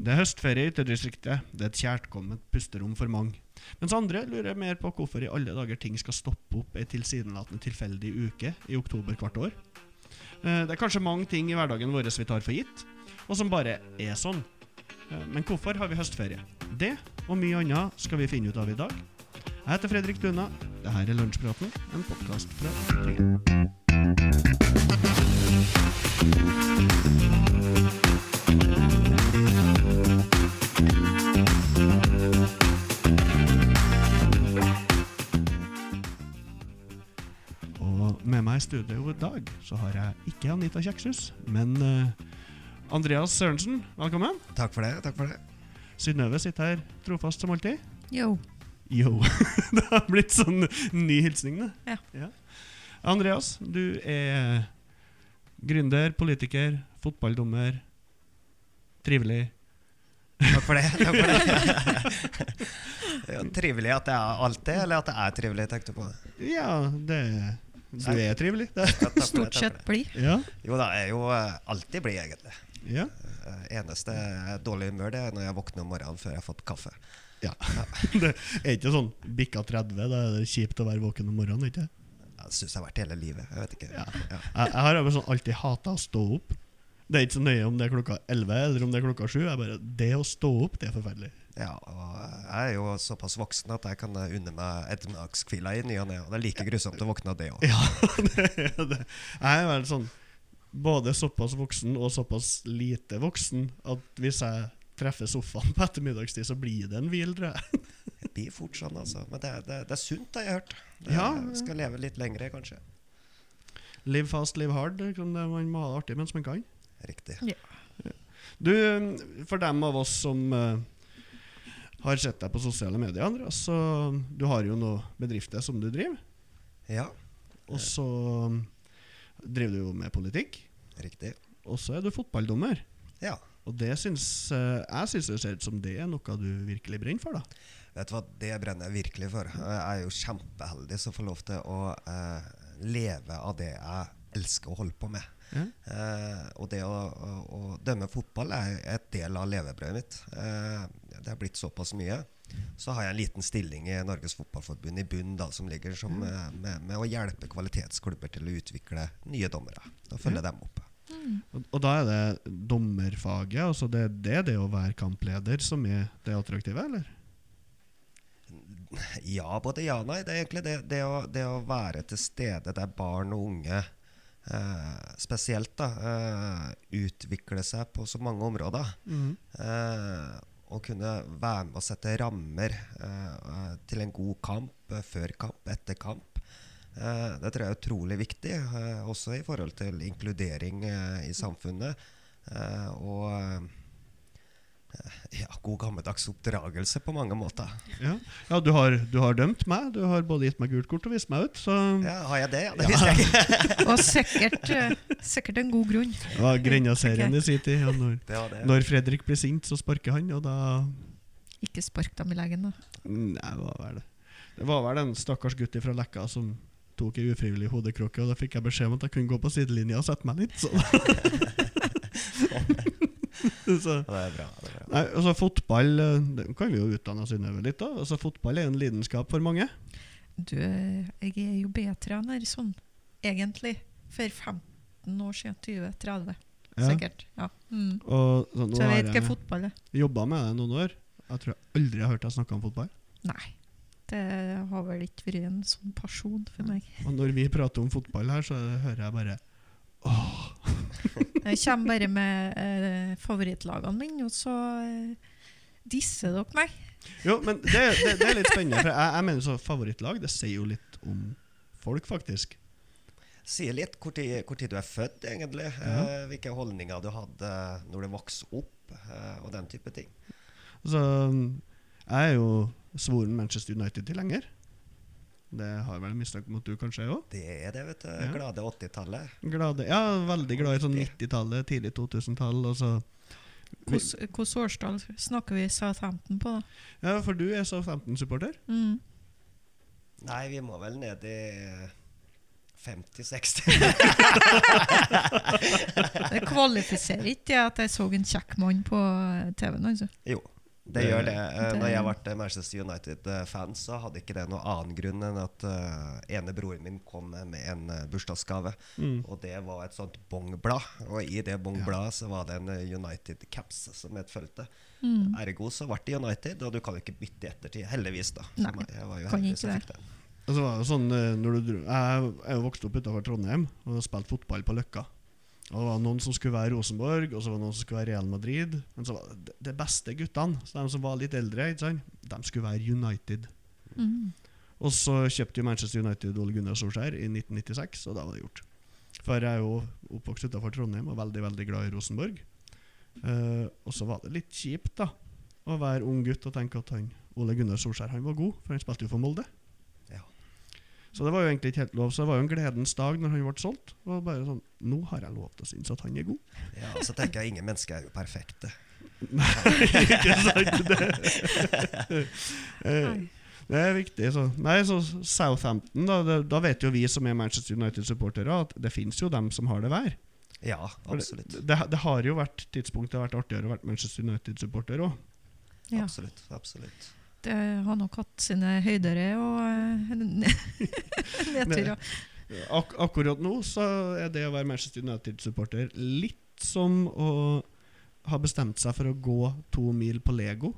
Det er høstferie i ytterdistriktet. Det er et kjærkomment pusterom for mange. Mens andre lurer mer på hvorfor i alle dager ting skal stoppe opp ei tilsynelatende tilfeldig uke i oktober hvert år. Eh, Det er kanskje mange ting i hverdagen vår vi tar for gitt, og som bare er sånn. Eh, Men hvorfor har vi høstferie? Det og mye annet skal vi finne ut av i dag. Jeg heter Fredrik Duna. Dette er Lunsjpraten, en podkast fra Trygghet. Studio i dag så har jeg ikke Anita Kjekshus, men eh, Andreas Sørensen. Velkommen. Takk for det. takk for det Synnøve sitter her trofast som alltid. Jo. Yo. det har blitt sånn ny hilsning, det. Ja. Andreas, du er gründer, politiker, fotballdommer. Trivelig. Takk for det. takk for det Det er Trivelig at det er alltid, eller at det er trivelig, tenkte du på. Ja, det Du er trivelig. Det. Ja, Stort sett blid. Ja. Jo da, jeg er jo eh, alltid blid, egentlig. ja. Eh, Eneste dårlige humør det er når jeg våkner om morgenen før jeg har fått kaffe. ja. det er ikke sånn bikka 30, da er det kjipt å være våken om morgenen, ikke Jeg syns jeg har vært hele livet. Jeg vet ikke. Ja. Ja. Jeg, jeg har sånn alltid hata å stå opp. Det er ikke så nøye om det er klokka 11 eller om det er klokka 7. Jeg bare, det å stå opp, det er forferdelig. Ja, og jeg er jo såpass voksen at jeg kan unne meg ettermiddagskvila i ny og ne. Og det er like grusomt å våkne av det òg. Ja, det er det. Jeg er vel sånn både såpass voksen og såpass lite voksen at hvis jeg treffer sofaen på ettermiddagstid, så blir det en hvil, tror jeg. Det blir fort sånn, altså. Men det, det, det er sunt, har jeg hørt. Det, Ja. Skal leve litt lengre, kanskje. Live fast, live hard. det kan det- Man må ha det artig mens man kan. Riktig. Du, for dem av oss som eh, har sett deg på sosiale medier, Andreas, så du har jo noen bedrifter som du driver. Ja, Og så um, driver du jo med politikk. riktig. Og så er du fotballdommer. Ja. Og det syns eh, jeg synes det ser ut som det er noe du virkelig brenner for. da Vet du hva, Det brenner jeg virkelig for. Jeg er jo kjempeheldig som får lov til å eh, leve av det jeg elsker å holde på med. Ja. Eh, og det å, å, å dømme fotball er et del av levebrødet mitt. Eh, det har blitt såpass mye. Så har jeg en liten stilling i Norges Fotballforbund i bunn, da, som ligger som, mm. med, med å hjelpe kvalitetsklubber til å utvikle nye dommere. Og følge dem opp. Og, og da er det dommerfaget, altså det, det er det å være kampleder som er det attraktive, eller? Ja, både ja og nei. Det er egentlig det, det, å, det å være til stede der barn og unge eh, spesielt da, eh, utvikle seg på så mange områder. Eh, å kunne være med å sette rammer eh, til en god kamp eh, før kamp, etter kamp. Eh, det tror jeg er utrolig viktig, også i forhold til inkludering i samfunnet. Og ja, god gammeldags oppdragelse på mange måter. Ja, ja du, har, du har dømt meg. Du har både gitt meg gult kort og vist meg ut. Så Ja, har jeg det? Ja, det visste jeg ikke. Og sikkert, eh, sikkert en god grunn. det var Grenja-serien i sin tid. Ja, når, Det det. når Fredrik blir sint, så sparker han, og da Ikke spark dem i leggen, da. Nei, hva var det? Det var vel en stakkars gutt fra Lekka som tok ei ufrivillig hodekråke, og da fikk jeg beskjed om at jeg kunne gå på sidelinja og sette meg litt. Så. så. Ja, det er bra. Det er bra. Nei, altså Fotball eh, det kan vi jo utdanne oss innover litt. da Altså Fotball er en lidenskap for mange. Du, jeg er jo B-trener sånn, egentlig. For 15 år siden. 20-30, Ja. sikkert. Ja. Mm. Og så, nå Så jeg vet hva fotball er. jobba med det noen år. Jeg tror jeg aldri har hørt deg snakke om fotball. Nei. Det har vel ikke vært en sånn pasjon for meg. Og når vi prater om fotball her, så hører jeg bare Åh, Jeg kommer bare med eh, favorittlagene mine, og så eh, disser dere meg. Jo, men det, det, det er litt spennende. For jeg, jeg mener så favorittlag, det sier jo litt om folk, faktisk. Sier litt hvor tid, hvor tid du er født, egentlig. Ja. Eh, hvilke holdninger du hadde når du vokste opp, eh, og den type ting. Så jeg er jo svoren Manchester United-tilhenger. Det har vel en mistanke mot du kanskje òg? Det er det, vet du. Ja. Glade 80-tallet. Ja, veldig glad i sånn 90-tallet, tidlig 2000-tall. og så- Hvilket årstall snakker vi Southampton på, da? Ja, for du er Southampton-supporter? Mm. Nei, vi må vel ned i 50-60. Det kvalifiserer ikke det at jeg så en kjekk mann på TV-en. altså. Jo, det gjør det. Eh, Når jeg ble Manchester United-fan, så hadde ikke det noen annen grunn enn at eh, ene broren min kom med en eh, bursdagsgave. Mm. Og det var et sånt bongblad. Og i det bongbladet så var det en eh, United-caps som medfølte. Mm. Ergo så ble det United, og du kan jo ikke bytte i ettertid. Heldigvis, da. Nei, jeg var jo heldig ikke som fikk den. Og så var det sånn, eh, når du dro, Jeg er jo vokst opp utenfor Trondheim og spilte fotball på Løkka. Og Det var noen som skulle være Rosenborg, og så var det noen som skulle være Real Madrid. Men så var det de beste guttene, så de som var litt eldre, de skulle være United. Mm. Og så kjøpte jo Manchester United Ole Gunnar Solskjær i 1996, og da var det gjort. For jeg er jo oppvokst utenfor Trondheim og veldig veldig glad i Rosenborg. Uh, og så var det litt kjipt da å være ung gutt og tenke at han, Ole Gunnar Solskjær han var god, for han spilte jo for Molde. Så det var jo egentlig ikke helt lov. Så det var jo en gledens dag når han ble solgt. Og bare sånn Nå har jeg lov til å synes at han er god. Ja, og så tenker jeg ingen mennesker er jo perfekte. ikke sant? Det, Eh, det er viktig. Så. Nei, så Southampton, da, det, da vet jo vi som er Manchester United-supportere, at det fins jo dem som har det vær. Ja, absolutt. Det, det, det har jo vært tidspunkt det har vært artigere å være Manchester United-supporter òg. Ja. Absolutt. absolutt. Det har nok hatt sine høydere og eh, nedturer. Ak akkurat nå så er det å være Manchester United-supporter litt som å ha bestemt seg for å gå to mil på Lego.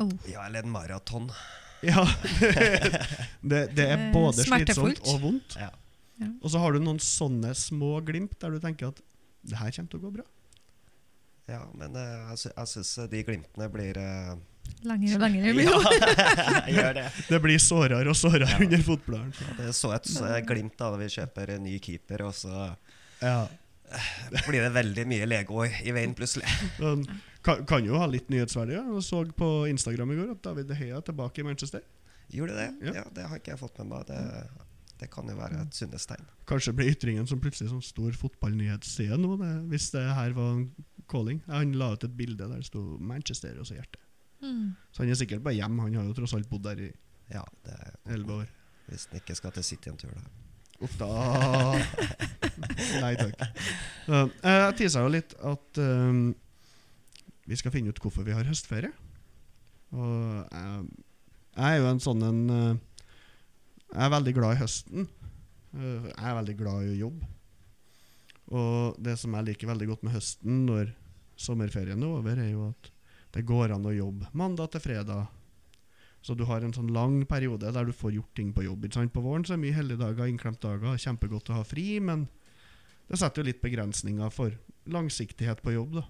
Oh. Ja, eller en maraton. Ja, det, det er Eh, både smertefullt. slitsomt og vondt. Ja. Ja. Og så har du noen sånne små glimt der du tenker at det her kommer til å gå bra. Ja, men uh, jeg, sy syns de glimtene blir uh, Langere og langere blir det. gjør det. Det blir sårere og sårere Ja. under fotbladeren. Det er så et så glimt da vi kjøper en ny keeper, og så Ja. blir det veldig mye Lego i, veien plutselig. Men kan, kan jo ha litt nyhetsverdi. Ja. Jeg så på Instagram i går at David De Gea er tilbake i Manchester. Gjorde det? Ja. Ja, Det har ikke jeg fått med meg. Det, det kan jo være et sunnhetstegn. Kanskje blir ytringen som plutselig sånn stor fotballnyhetsside nå, det, hvis det her var en calling. Han la ut et bilde der det sto 'Manchester' og så hjerte. Mm. Så han er sikkert bare hjem. Han har jo tross alt bodd der i Ja, det er elleve år. Hvis han ikke skal til City en tur, da. Uff da. Nei takk. Uh, jeg tisa jo litt at um, vi skal finne ut hvorfor vi har høstferie. Og jeg, jeg er jo en sånn en uh, Jeg er veldig glad i høsten. Uh, jeg er veldig glad i å jobbe. Og det som jeg liker veldig godt med høsten når sommerferien er over, er jo at det går an å jobbe mandag til fredag. Så du har en sånn lang periode der du får gjort ting på jobb. På våren så er det mye helligdager, innklemtdager, kjempegodt å ha fri, men det setter jo litt begrensninger for langsiktighet på jobb. da.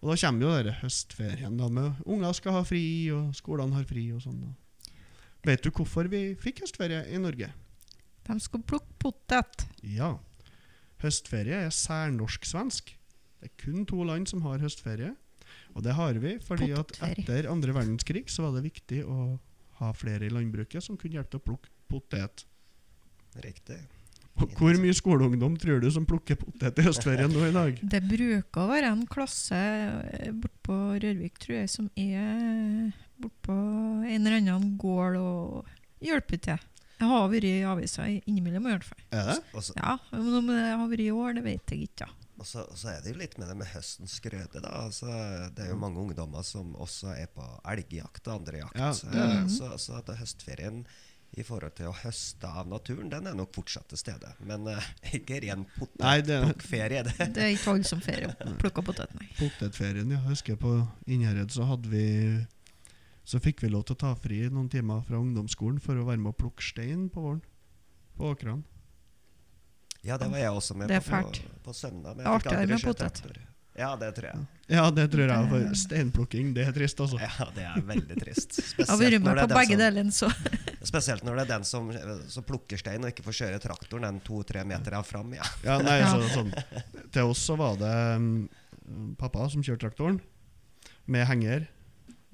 Og da kommer jo denne høstferien da med unger skal ha fri, og skolene har fri og sånn. da. Vet du hvorfor vi fikk høstferie i Norge? De skal plukke potet. Ja. Høstferie er særnorsk-svensk. Det er kun to land som har høstferie. Og det har vi fordi at etter andre verdenskrig så var det viktig å ha flere i landbruket som kunne hjelpe til å plukke potet. Riktig. Og hvor mye skoleungdom tror du som plukker potet i høstferien nå i dag? Det bruker å være en klasse eh, bortpå Rørvik, tror jeg, som er bortpå en eller annen gård og hjelper til. Jeg har vært i avisa innimellom, i hvert fall. Er det? Ja, men om det har vært i år, det vet jeg ikke. Og så, og så er det jo litt med det med høstens grøde. da. Altså, det er jo mange ungdommer som også er på elgjakt og andre jakt. Ja, Eh, det er det. så, så at høstferien i forhold til å høste av naturen, den er nok fortsatt til stede. Men uh, ikke ren er potetplukkferie. det. Det er ikke voldsom som å plukke potet, nei. potetferien. Ja. Jeg husker på Innherred så hadde vi Så fikk vi lov til å ta fri noen timer fra ungdomsskolen for å være med å plukke stein på våren. På åkrene. Ja, det var jeg også med på, på, på søndag. Men jeg fikk aldri med potet. traktor. Ja, det tror jeg. Ja, det tror jeg. For steinplukking, det er trist, altså. Ja, det er veldig trist. Spesielt når det er som, delene, spesielt når det er den som, som plukker stein og ikke får kjøre traktoren den to-tre meter fram. Ja. Ja, nei, Så, sånn. Til oss så var det um, pappa som kjørte traktoren, med henger.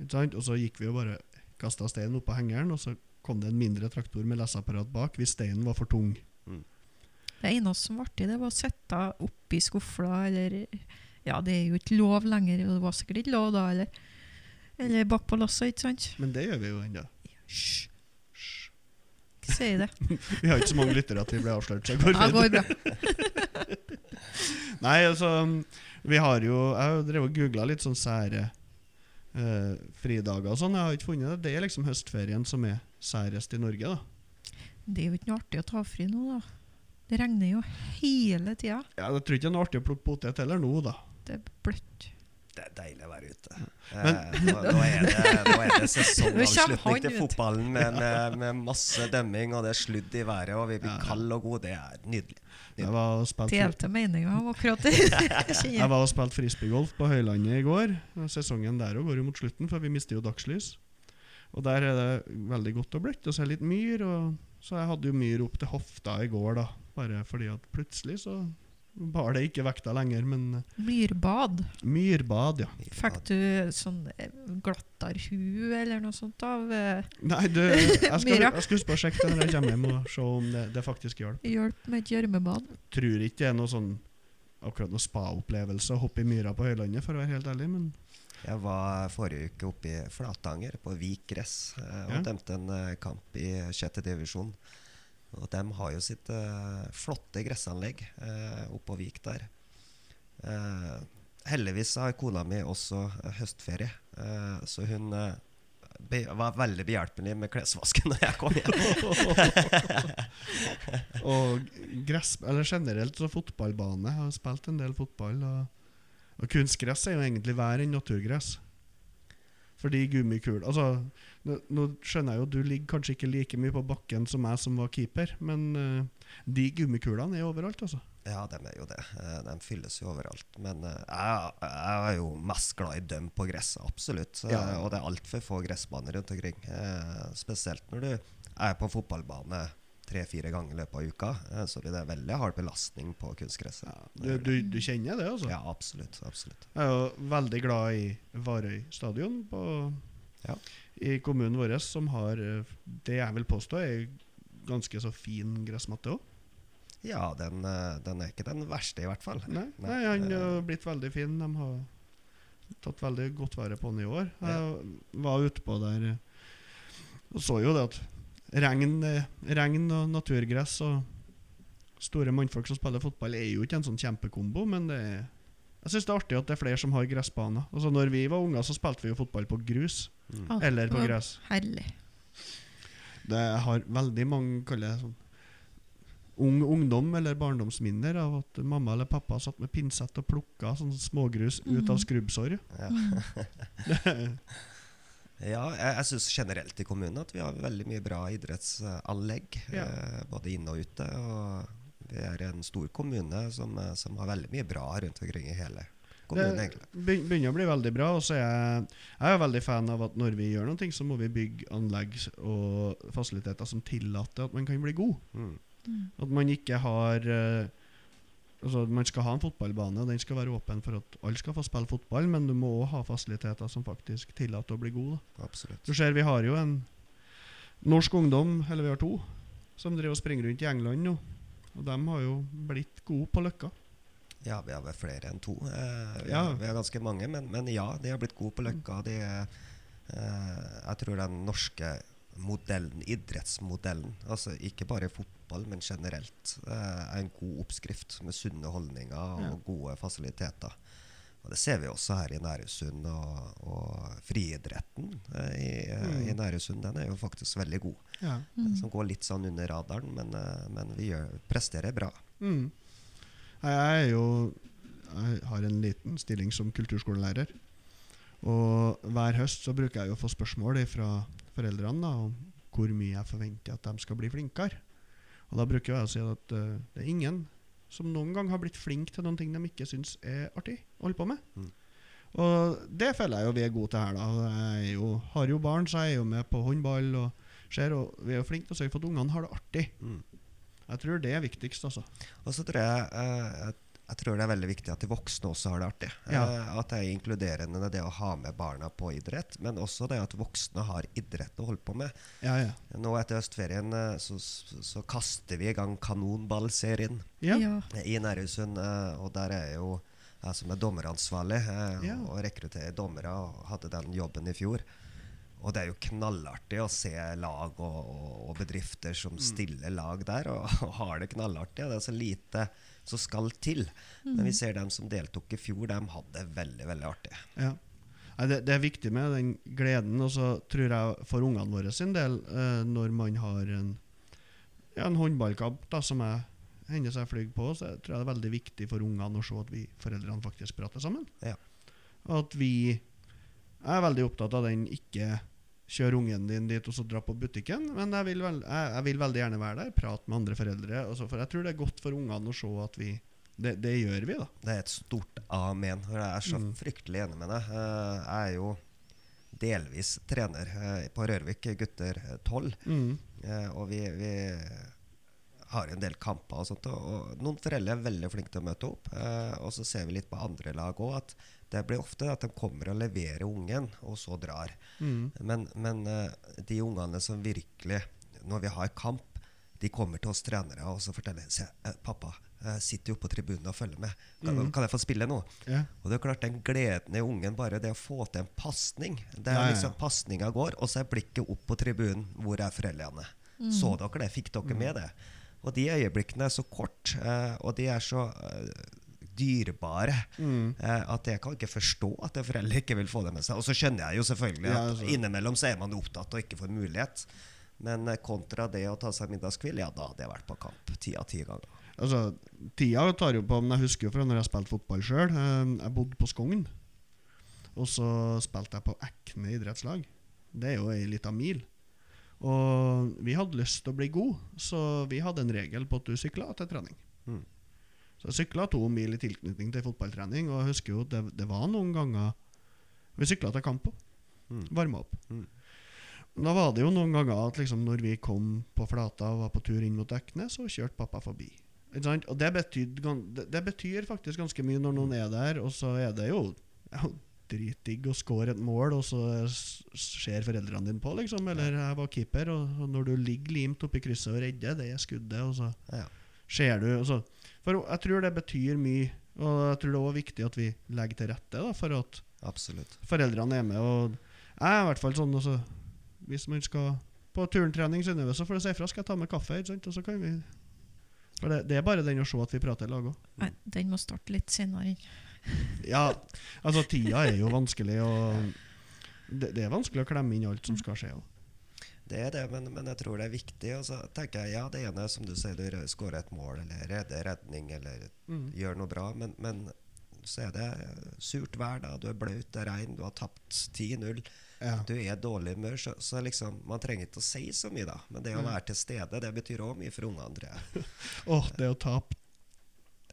Ikke sant? Og så gikk vi og bare kasta steinen oppå hengeren, og så kom det en mindre traktor med leseapparat bak hvis steinen var for tung. Det eneste som var artig, det var å sitte oppi skufla, eller Ja, det er jo ikke lov lenger, og det var sikkert ikke lov da, eller Eller bak på lasset, ikke sant? Men det gjør vi jo ennå. Hysj. Ikke si det. Vi har ikke så mange lyttere at vi ble avslørt. Så det går Ja, går bra. Nei, altså Vi har jo Jeg har drevet og googla litt sånn sære eh, fridager og sånn. Jeg har ikke funnet det. Det er liksom høstferien som er særest i Norge, da. Det er jo ikke noe artig å ta fri nå, da. Det regner jo hele tida. Ja, Jeg tror ikke det er noe artig å plukke potet heller nå, da. Det er bløtt. Det er deilig å være ute. Men- Eh, nå, nå, er det, nå er det sesongavslutning til fotballen med, med, med masse dømming, og det er sludd i været, og vi blir Ja, kalde og gode. Det er nydelig. Delte meninger om akkurat det. Jeg var og spilte frisbeegolf på Høylandet i går. Sesongen der òg går jo mot slutten, for vi mister jo dagslys. Og der er det veldig godt og bløtt, og så er det litt myr. Og så jeg hadde jo myr opp til hofta i går, da. Bare fordi at plutselig så bar det ikke vekta lenger. Men eh, Myrbad. myrbad, ja. Fikk du sånn eh, glattarhu eller noe sånt av Myra? Nei, du, jeg skal, jeg skal huske å sjekke det når jeg kommer hjem og se om det, det faktisk hjelper. hjelp med et gjørmebad? Tror ikke det er noe sånn akkurat noe spa-opplevelse å hoppe i myra på Høylandet, for å være helt ærlig. Men Jeg var forrige uke oppe i Flatanger, på Vik gress, eh, og Ja. dømte en eh, kamp i sjette divisjon. Og de har jo sitt uh, flotte gressanlegg uh, oppå Vik der. Uh, heldigvis har kona mi også eh, høstferie, eh, så hun eh, var veldig behjelpelig med klesvasken når jeg kom hjem. Og gress, eller generelt så fotballbane. Jeg har spilt en del fotball. Og, og kunstgress er jo egentlig verre enn naturgress. Fordi gummikul Altså, nå, nå skjønner jeg jo du ligger kanskje ikke like mye på bakken som jeg som var keeper, men uh, de gummikulene er overalt, altså. Ja, de er jo det. Eh, De fylles jo overalt. Men eh, jeg, jeg er jo mest glad i dem på gresset, absolutt. Ja. Og det er altfor få gressbaner rundt omkring. Spesielt når du er på fotballbane tre-fire ganger i løpet av uka. eh, Så blir det veldig hard belastning på kunstgresset. Du, du, du kjenner det, altså? Ja, absolutt. absolutt. Jeg er jo veldig glad i Varøy stadion på, Ja. i kommunen vår, som har eh, det jeg vil påstå er ganske så fin gressmatte òg. Ja, den, eh, den er ikke den verste, i hvert fall. Nei, Nei, nei, han har blitt veldig fin. De har tatt veldig godt vare på han i år. Jeg var ute på der og så jo det at regn, eh, regn og naturgress og store mannfolk som spiller fotball, er jo ikke en sånn kjempekombo, men det er jeg syns det er artig at det er flere som har gressbaner. Altså når vi var unger, så spilte vi jo fotball på grus Mm. Eller på ja, gress. Herlig. Det har veldig mange kaller det sånn ung ungdom eller barndomsminner av at mamma eller pappa satt med pinsett og plukka sånn smågrus ut av Mhm. skrubbsår. Ja. Ja, jeg, jeg syns generelt i kommunen at vi har veldig mye bra idrettsanlegg. Ja. Eh, både inne og ute. Og vi er en stor kommune som, eh, som har veldig mye bra rundt omkring i hele kommunen. Det egentlig. Det begynner å bli veldig bra. Og så er jeg, jeg er veldig fan av at når vi gjør noe, så må vi bygge anlegg og fasiliteter som tillater at man kan bli god. Mm. Mm. At man ikke har eh, Altså Man skal ha en fotballbane, og den skal være åpen for at alle skal få spille fotball, men du må òg ha fasiliteter som faktisk tillater å bli god. Da. Absolutt. Du ser, vi har jo en norsk ungdom, eller vi har to, som driver og springer rundt i England nå. Og de har jo blitt gode på Løkka. Ja, vi har vel flere enn to. Eh, vi, Ja. har, vi har ganske mange, men, men ja, de har blitt gode på Løkka. De, eh, jeg tror den norske modellen, idrettsmodellen, altså ikke bare fotball, men generelt, eh, er en god oppskrift med sunne holdninger og Ja. gode fasiliteter. Og Det ser vi også her i Nærøysund. Og, og friidretten eh, i, eh, Mm. i Nærøysund den er jo faktisk veldig god. Ja. Mm. Som går litt sånn under radaren, men, eh, men vi gjør, presterer bra. Mm. Jeg er jo Jeg har en liten stilling som kulturskolelærer. Og hver høst så bruker jeg å få spørsmål fra foreldrene da, om hvor mye jeg forventer at de skal bli flinkere. Og da bruker jeg å si at uh, det er ingen som noen gang har blitt flink til noen ting de ikke syns er artig å holde på med. Mm. Og det føler jeg jo vi er gode til her. da Jeg jo, har jo barn, så jeg er jo med på håndball. Og ser, og vi er jo flinke til å sørge for at ungene har det artig. Mm. Jeg tror det er viktigst. altså Og så tror jeg, eh, jeg, jeg tror det er veldig viktig at de voksne også har det artig. Ja. Eh, at det er inkluderende det å ha med barna på idrett, men også det at voksne har idrett å holde på med. Ja, ja. Nå etter høstferien eh, så, så, så kaster vi i gang kanonballserien i Nærøysund, eh, og der er jo jeg som er dommeransvarlig Ja. og rekrutterer dommere, og hadde den jobben i fjor. og det er jo knallartig å se lag og, og, og bedrifter som stiller lag der og, og har det knallartig. og Det er så lite som skal til. Men vi ser dem som deltok i fjor, de hadde det veldig veldig artig. Ja. Nei, det, det er viktig med den gleden. Og så tror jeg for ungene våre sin del, eh, når man har en, ja, en håndballkamp da, som jeg hender seg flyr på, så tror jeg det er veldig viktig for ungene å se at vi foreldrene faktisk prater sammen. Ja. At vi er veldig opptatt av den ikke kjør ungen din dit og så dra på butikken, men jeg vil, veld, jeg, jeg vil veldig gjerne være der, prate med andre foreldre. og så- for jeg tror det er godt for ungene å se at vi det, det gjør vi, da. Det er et stort amen. Jeg er så Mm. fryktelig enig med deg. Eh, Jeg er jo delvis trener eh, på Rørvik gutter 12. Mm. Eh, og vi, vi har en del kamper og sånt. Og, noen foreldre er veldig flinke til å møte opp. Eh, og så ser vi litt på andre lag òg at det blir ofte at de kommer og leverer ungen, og så drar. Mm. Men, men eh, de ungene som virkelig, når vi har kamp, de kommer til oss trenere og så forteller Se, eh, pappa jeg sitter jo på tribunen og følger med. Kan, mm. kan jeg få spille nå? Ja. Og det er klart den gleden i ungen, bare det å få til en pasning. Det er Ja, ja, liksom Pasninga går, og så er blikket opp på tribunen. Hvor er foreldrene? Så dere det? Fikk dere med det? Og de øyeblikkene er så kort, eh, og de er så eh, dyrebare, Mm. eh, at jeg kan ikke forstå at en forelder ikke vil få det med seg. Og så skjønner jeg jo selvfølgelig Ja, at altså. innimellom så er man opptatt og ikke får mulighet. Men kontra det å ta seg middagskvill, ja, da hadde jeg vært på kamp ti av ti ganger. Altså, tida tar jo på, men jeg husker jo fra når jeg spilte fotball sjøl. Jeg bodde på Skogn. Og så spilte jeg på Ekne idrettslag. Det er jo ei lita mil. Og vi hadde lyst til å bli gode, så vi hadde en regel på at du sykla til trening. Mm. Så jeg sykla to mil i tilknytning til fotballtrening, og jeg husker jo det, det var noen ganger vi sykla til kamp òg. Mm. Varma opp. Mm. Da var det jo noen ganger at liksom når vi kom på Flata og var på tur inn mot dekkene, så kjørte pappa forbi. Og det, betyd, det, betyr faktisk ganske mye når noen er der, og så er det jo, dritdigg å score et mål, og så ser foreldrene dine på, liksom. Eller jeg var keeper, og, og når du ligger limt oppi krysset og redder det er skuddet, og så Ja. ser du og så, For jeg tror det betyr mye, og jeg tror det er også viktig at vi legger til rette da, for at Absolutt. foreldrene er med. Og jeg er i hvert fall sånn også, Hvis man skal på turntrening, Synnøve, så får du si ifra. Skal jeg ta med kaffe? Ikke sant? Og så kan vi For det, det er bare den å se at vi prater i lag òg. Den må starte litt senere. Ja, altså tida er jo vanskelig, og det, det er vanskelig å klemme inn alt som skal skje. Det er det, men, men jeg tror det er viktig. Og så tenker jeg, ja, Det ene er som du sier, du skårer et mål, eller redder redning, eller Mm. gjør noe bra. Men, men så er det surt vær, da. Du er bløt, det er regn, du har tapt 10-0. Ja. Du er dårlig humør, så, så liksom, man trenger ikke å si så mye, da. Men det å Mm. være til stede, det betyr òg mye for ungene, tror jeg. Åh, det å tape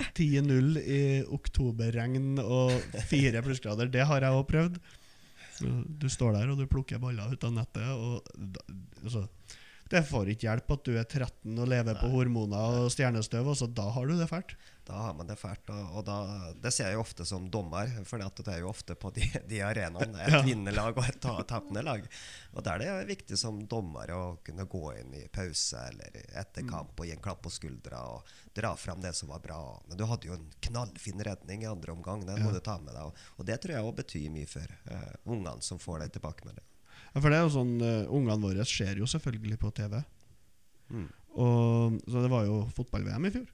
10-0 i oktoberregn og fire plussgrader, det har jeg òg prøvd. Du står der og du plukker baller ut av nettet, og altså, det får ikke hjelp at du er 13 og lever på hormoner og stjernestøv. Altså, da har du det fælt. Da har man det fælt. Og, og da, det ser jeg jo ofte som dommer, for det er jo ofte på de, de arenaene. Et Ja. vinnerlag og et ta- tapende lag. Og der er det viktig som dommer å kunne gå inn i pause eller etter kamp og gi en klapp på skuldra og dra fram det som var bra. Men du hadde jo en knallfin redning i andre omgang. Den må du ta med deg. Og, og det tror jeg òg betyr mye for uh, ungene som får deg det tilbakemelding. Ja, for det er jo sånn, uh, Ungene våre ser jo selvfølgelig på TV. Mm. Og, så det var jo fotball-VM i fjor.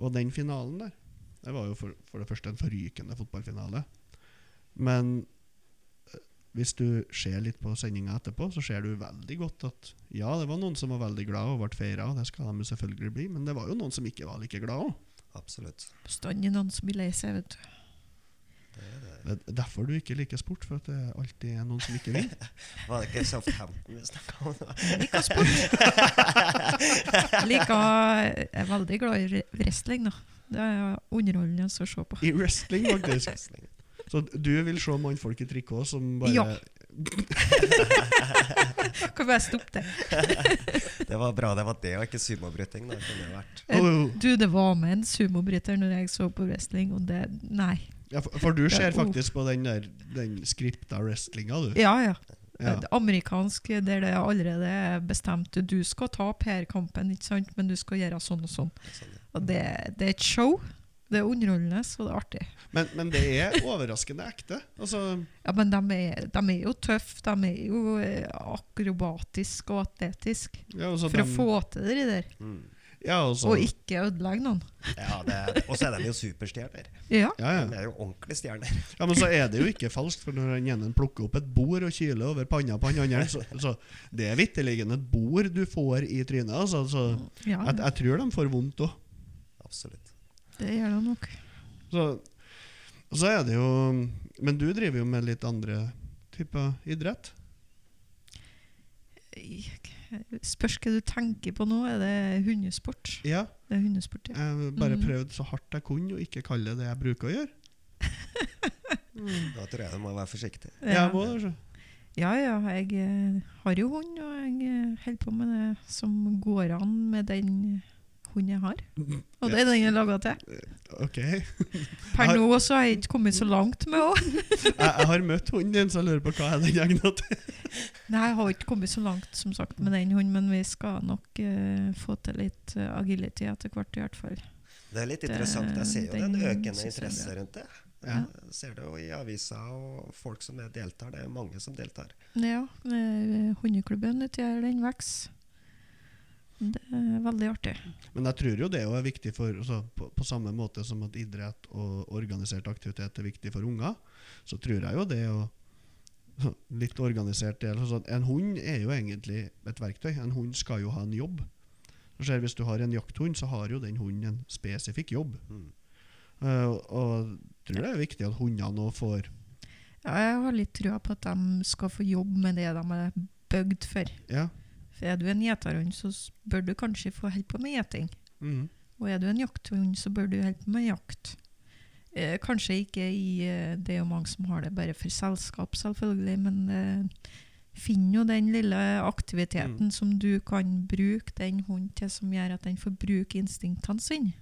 Og den finalen der, det var jo for, for det første en forrykende fotballfinale. Men eh, hvis du ser litt på sendinga etterpå, så ser du veldig godt at ja, det var noen som var veldig glad og ble feira, og det skal de selvfølgelig bli, men det var jo noen som ikke var like glad òg. Absolutt. Bestandig noen som blir lei seg, vet du. Det er er derfor du ikke liker sport, for at det alltid er noen som ikke vil. Var det ikke Southampton vi snakka om? Liker sport. Liker, jeg er veldig glad i wrestling. da. Det er underholdende å se på. I wrestling, faktisk. Så du vil se mannfolk i trikot som bare Ja. Kan bare stoppe det. Det var bra det var det, og ikke sumobryting. Det kunne det vært. Du, det var med en sumobryter når jeg så på wrestling, og det Nei. Ja, for, for du ser faktisk på den der Den skripta wrestlinga, du. Ja, ja. Ja. Det Amerikansk der det allerede er bestemt Du skal ta PR-kampen, ikke sant? men du skal gjøre sånn og sånn. Sånn. Og det, det er et show. Det er underholdende, og det er artig. Men, men det er overraskende ekte. Altså, Ja, Men de er, de er jo tøffe. De er jo eh, akrobatiske og atletiske. ja, for For å få til det der. Mm. Ja, altså, Og ikke ødelegge noen. Ja, det er, og så er de jo superstjerner. Ja. ja, ja. De er jo ordentlige stjerner. ja, men så er det jo ikke falskt, for når den ene plukker opp et bord og kyler over panna på han andre, så, så det er vitterlig et bord du får i trynet. Altså, så ja jeg, jeg tror de får vondt òg. Absolutt. det gjør de nok. Så, så er det jo Men du driver jo med litt andre typer idrett. Spørs hva du tenker på nå. Er det hundesport? Ja. Det er hundesport, ja. Jeg bare mm. prøvde så hardt jeg kunne å ikke kalle det det jeg bruker å gjøre. Da tror jeg du må være forsiktig. Jeg må det. Ja, ja, jeg eh, har jo hund, og jeg eh, holder på med det som går an med den hunden jeg har. Og det er den jeg er laga til. Ok. Jeg, Per har- nå så har jeg ikke kommet så langt med henne. jeg har møtt hunden din, så jeg lurer på hva er den egna til. Nei, jeg har ikke kommet så langt som sagt med den hunden, men vi skal nok uh, få til litt eh, agility etter hvert, i hvert fall. Det er litt interessant. Jeg ser jo er den økende jeg er interesse rundt det. Ja. Jeg ser det jo i aviser og folk som deltar. Det er mange som deltar. Ja, eh, hundeklubben uti her, den vokser. Det er veldig artig. Men jeg tror jo det er viktig for altså, på, på samme måte som at idrett og organisert aktivitet er viktig for unger, så tror jeg jo det å Litt organisert del altså, En hund er jo egentlig et verktøy. En hund skal jo ha en jobb. Så hvis du har en jakthund, så har jo den hunden en spesifikk jobb. Mm. Uh, og jeg tror det er viktig at hundene nå får Ja, jeg har litt trua på at de skal få jobb med det de er bygd for. Ja. Er du en gjeterhund, så bør du kanskje få holde på med gjeting. Mm. Og er du en jakthund, så bør du holde på med jakt. Eh, kanskje ikke i eh, Det er jo mange som har det bare for selskap, selvfølgelig, men eh, finn jo den lille aktiviteten som du kan bruke den hunden til, som gjør at den får bruke instinktene sine.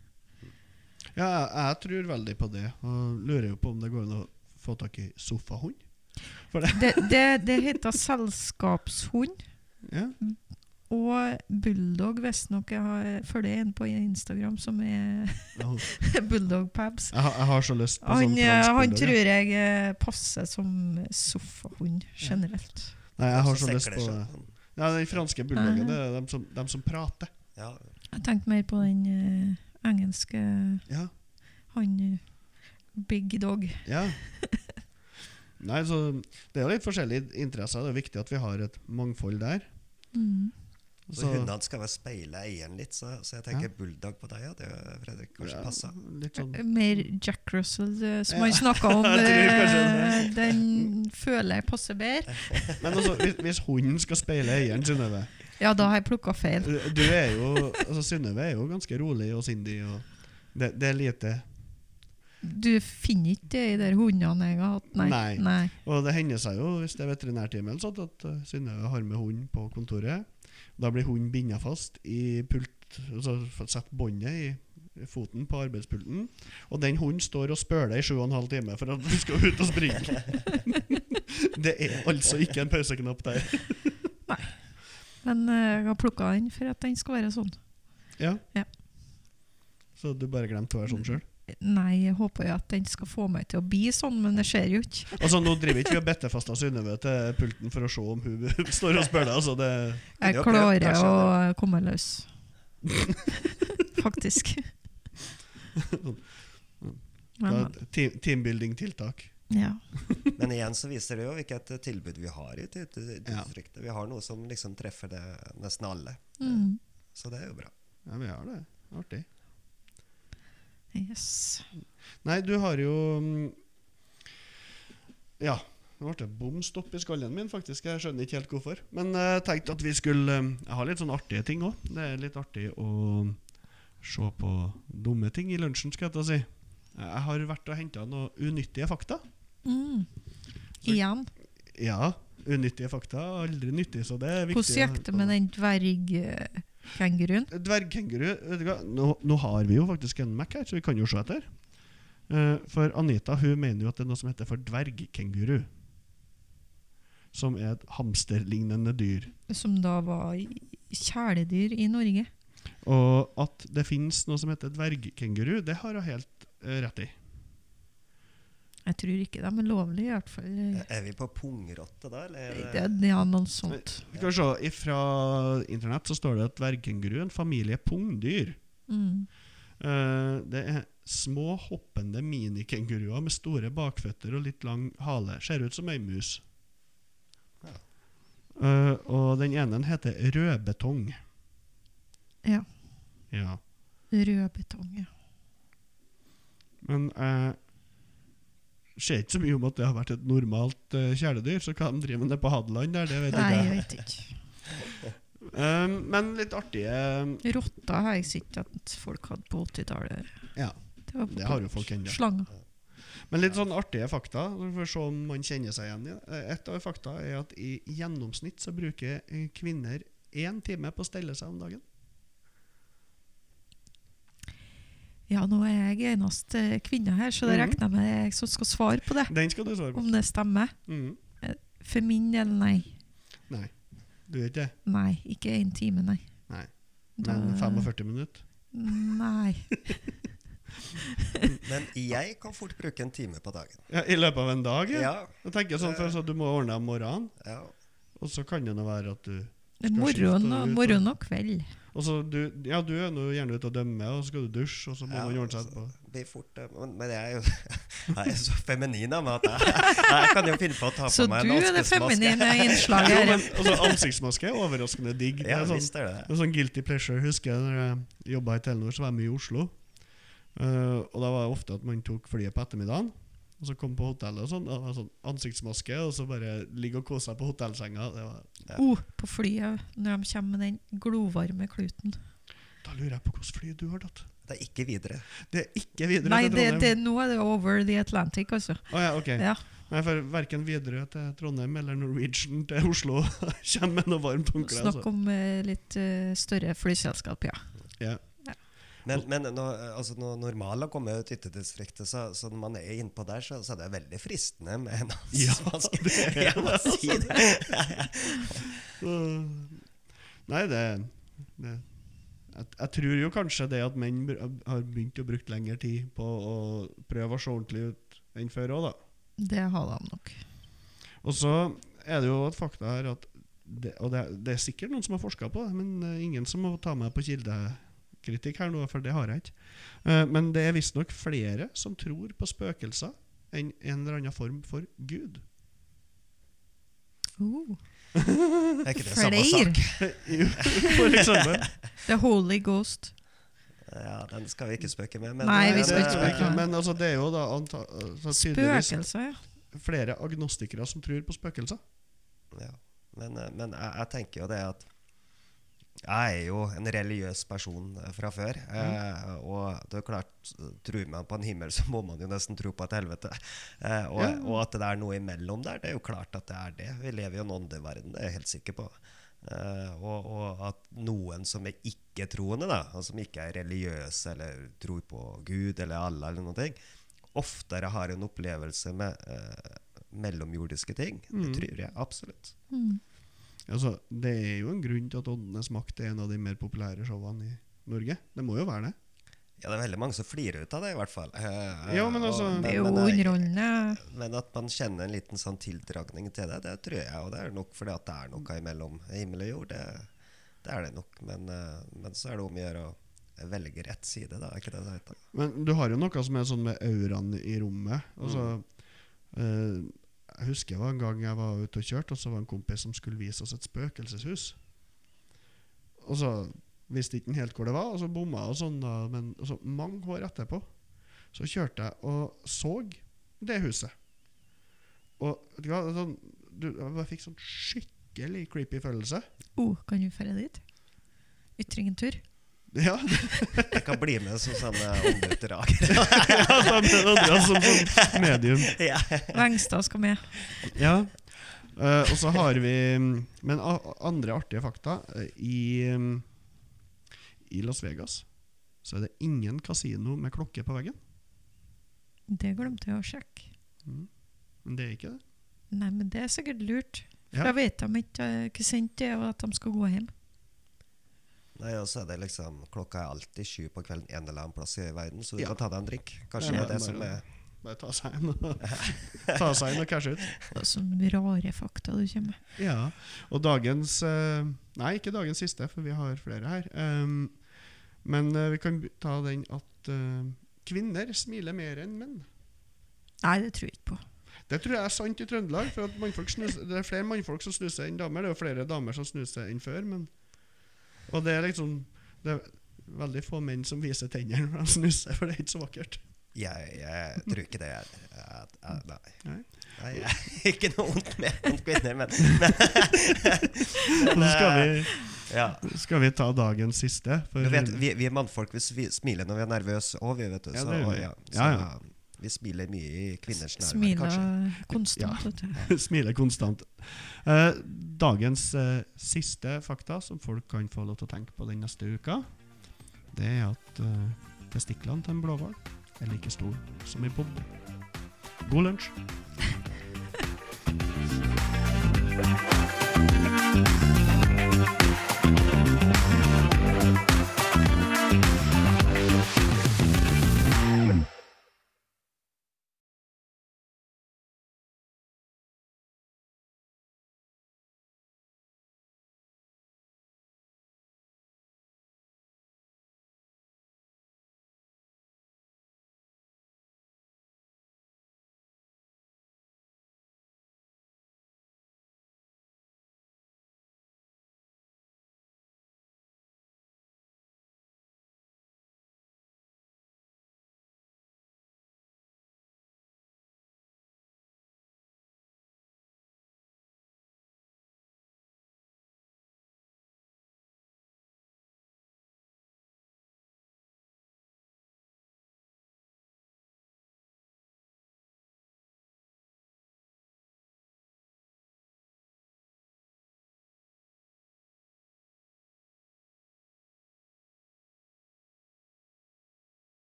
Ja, jeg, jeg tror veldig på det. Og lurer jo på om det går an å få tak i sofahund. Det Det, det, det heter selskapshund. ja. Og bulldog, visstnok. Jeg har- følger en på Instagram som er Jeg, bulldog pabs. har- jeg har så lyst på Han, sånn fransk bulldog. han tror jeg eh, passer som sofahund generelt. Nei, jeg har Så så lyst på det. Ja, Den franske bulldoggen, det er dem som, dem som prater. Ja, Jeg tenkte mer på den uh, engelske Ja. Han uh, Big Dog. ja. Nei, så Det er jo litt forskjellige interesser. Det er viktig at vi har et mangfold der. Mm. Så hundene skal vel speile eieren litt, så, så jeg tenker bulldog på deg, ja. Det Fredrik kanskje ja, passer. Litt sånn Mer Jack Russell, eh, som Ja. han snakka om. Kanskje eh, den føler jeg passer bedre. Men altså, hvis, hvis hunden skal speile eieren, Synnøve Ja, da har jeg plukka feil. Du er jo altså Synnøve er jo ganske rolig og sindig. Og det, det er lite Du finner ikke det i de hundene jeg har hatt, nei. Nei. nei. Og det hender seg jo, hvis det er veterinærtime, at Synnøve har med hund på kontoret. Da blir hunden binda fast i pult Altså setter båndet i foten på arbeidspulten. Og den hunden står og spøler i sju og en halv time for at du skal ut og springe. det er altså ikke en pauseknapp der. Men eh, jeg har plukka den for at den skal være sånn. Ja. Ja. Så du bare glemte å være sånn sjøl? Nei, jeg håper jo at den skal få meg til å bli sånn, men det skjer jo ikke. Altså, nå driver ikke vi og bitter fast Synnøve til pulten for å se om hun står og spør deg. Altså, det, Jeg klarer kanskje, å komme løs. Faktisk. det teambuilding-tiltak. ja. Men igjen så viser det jo hvilket tilbud vi har i distriktet. Vi har noe som liksom treffer det nesten alle. Mm. Så det er jo bra. Ja, vi har det. Artig. Yes. Nei, du har jo mm, Ja. Nå ble det bom stopp i skallen min, faktisk. Jeg skjønner ikke helt hvorfor. Men jeg jeg tenkte at vi skulle uh, Jeg har litt sånn artige ting òg. Det er litt artig å se på dumme ting i lunsjen, skal jeg til å si. Jeg har vært og henta noen unyttige fakta. Mm. Igjen. Ja, unyttige fakta aldri nyttig, så det er viktig. Hvordan gikk det med den dvergkenguruen? Dvergkenguru? Nå, nå har vi jo faktisk en Mac her, så vi kan jo se etter. Eh, for Anita hun mener jo at det er noe som heter for dvergkenguru. Som er et hamsterlignende dyr. Som da var kjæledyr i Norge. Og at det finnes noe som heter dvergkenguru, det har hun helt eh, rett i. Jeg tror ikke de er lovlige, i hvert fall. Er vi på pungrotte da, eller? Det, det- det er noe sånt. Skal kan se, Fra internett så står det at dvergkenguru er en familie pungdyr. Mm. Eh, det er små, hoppende minikenguruer med store bakføtter og litt lang hale. Ser ut som ei mus. Ja. Eh, og den ene heter rødbetong. Ja. Ja. Rødbetong, ja. Men jeg ser ikke så mye om at det har vært et normalt uh, kjæledyr. Så hva de driver med det på Hadeland der, det vet Nei, jeg vet ikke. Um, men litt artige Rotter har jeg sett at folk hadde på 80-tallet. Ja, Det, det har jo folk ennå. Slanger. Men litt sånn artige fakta, for å se om man kjenner seg igjen i det. Eh, Et av fakta er at i gjennomsnitt så bruker kvinner én time på å stelle seg om dagen. Ja, nå er jeg eneste kvinne her, så det Mhm. regner jeg med jeg som skal svare på det. Den skal du svare på. Om det stemmer. Mm. For min del, nei. Nei, du vet det. Nei, ikke én time, nei. Nei. Da- Men 45 minutter. Nei. Men jeg kan fort bruke en time på dagen. Ja, I løpet av en dag? Ja. Ja. Jeg tenker sånn for så Du må ordne om morgenen, ja. og så kan det nå være at du Det er morgen og, kveld. Og så du, ja, du er nå gjerne ute og dømmer, og så skal du dusje, og så må Ja, man ordne seg altså, etterpå. det blir fort, eh, men, men jeg er jo jeg er så feminin av meg at jeg, jeg kan jo finne på å ta Så på meg en ansiktsmaske. Så du er det feminine innslaget her. ja, men altså, Ansiktsmaske er overraskende digg. Det er sånn, visst er det det er sånn guilty pleasure. Husker jeg når jeg jobba i Telenor, så var jeg mye i Oslo. Uh, og da var det ofte at man tok flyet på ettermiddagen. Og så kom på hotellet og sånn. Og hadde sånn ansiktsmaske, og så bare ligge og kose seg på hotellsenga. Det var, Ja. Oh, på flyet, når de kommer med den glovarme kluten. da lurer jeg på hvilket fly du har tatt. Det er ikke videre. Det er ikke videre Nei, det, det, nå er det over the Atlantic, altså. Oh, ja, ok. Ja. Nei, for Verken Widerøe til Trondheim eller Norwegian til Oslo kommer med noe varmt håndkle. Snakk Altså. om eh, litt uh, større flyselskap, ja. Ja. Men, men når, altså når normale kommer ut i ytterdistriktet, så, så når man er innpå der, så, så er det veldig fristende med en Ja, Jeg må si det. Nei, det, det jeg, jeg tror jo kanskje det at menn har begynt å bruke lengre tid på å prøve å se ordentlig ut enn før òg, da. Det har de nok. Og så er det jo et fakta her at det, Og det, det er sikkert noen som har forska på det, men eh, ingen som må ta meg på kildekritikk her nå, for det har jeg ikke. Eh, men det er visstnok flere som tror på spøkelser enn en eller annen form for Gud. Uh, Er ikke det samme sak? Jo, for eksempel. The Holy Ghost. Ja, den skal vi ikke spøke med. Men, Nei, vi skal ikke spøke med. Men altså, det er jo da anta, altså, Spøkelser, ja. flere agnostikere som tror på spøkelser. Ja. Men, eh, men jeg, jeg tenker jo det at jeg er jo en religiøs person eh, fra før. Eh, og det er klart, tror man på en himmel, så må man jo nesten tro på et helvete. Eh, og, Ja. og at det er noe imellom der, det er jo klart at det er det. Vi lever jo i en åndeverden, det er jeg helt sikker på. Eh, og, og at noen som er ikke-troende, da, og som ikke er religiøse eller tror på Gud eller Allah, eller noe, oftere har en opplevelse med eh, mellomjordiske ting. Mm. Det tror jeg absolutt. Mm. Altså, det er jo en grunn til at Åndenes makt er en av de mer populære showene i Norge. Det må jo være det. Ja, det er veldig mange som flirer ut av det, i hvert fall. Eh, Ja, men og- altså- Det er jo men, eh, underholdende. Men at man kjenner en liten sånn tildragning til det, det tror jeg. Og det er nok fordi at det er noe imellom himmel og jord. Det, det er det nok. Men, eh, men så er det om å gjøre å velge rett side, da. Ikke det det heter? Men du har jo noe som er sånn med auraen i rommet. Altså, eh, jeg husker det var en gang jeg var ute og kjørte, og så var det en kompis som skulle vise oss et spøkelseshus. Og så visste ikke helt hvor det var, og så bomma jeg og sånn. Men og så mange år etterpå så kjørte jeg og så det huset. Og er sånn, du, jeg fikk sånn skikkelig creepy følelse. Oh, kan du dra dit? Ytringen tur? Ja, Jeg kan bli med som sånn eh, åndeutdrager. ja sammen Andreas som sånn medium. ja. Vengstad skal med. Ja. Uh, og så har vi mm, Men andre artige fakta. eh, I, mm, I Las Vegas så er det ingen kasino med klokke på veggen. Det glemte jeg å sjekke. Mm. Men det er ikke det. Nei, men det er sikkert lurt. For Ja. da vet de ikke hvor sent det er, og at de skal gå hjem. Nei, og så er det liksom Klokka er alltid sju på kvelden en eller annen plass i verden, så du Ja. kan ta deg en drink. Kanskje Ja, det er det bare- som er Bare ta seg en og cashe ut. Det er så rare fakta du kommer med. Ja, og dagens eh, Nei, ikke dagens siste, for vi har flere her. Um, men eh, vi kan ta den at uh, kvinner smiler mer enn menn. Nei, det tror jeg ikke på. Det tror jeg er sant i Trøndelag. For at snuser, Det er flere mannfolk som snuser enn damer. Det er jo flere damer som snuser enn før. Men, og det er liksom Det er veldig få menn som viser tennene når de snusser, for det er ikke så vakkert. Jeg, jeg tror ikke det jeg, jeg, Nei. Nei. nei jeg, ikke noe vondt med kvinner, men, men, så skal vi, ja. skal vi ta dagens siste. For, vet, vi, vi er mannfolk, vi smiler når vi er nervøse òg, vi, vet du. Ja, det gjør vi. ja, så Ja, ja. Vi smiler mye i kvinners nærvær, kanskje. Konstant, ja. smiler konstant. Uh, dagens uh, siste fakta, som folk kan få lov til å tenke på den neste uka, det er at uh, testiklene til en blåhval er like stor som en bombe. God lunsj!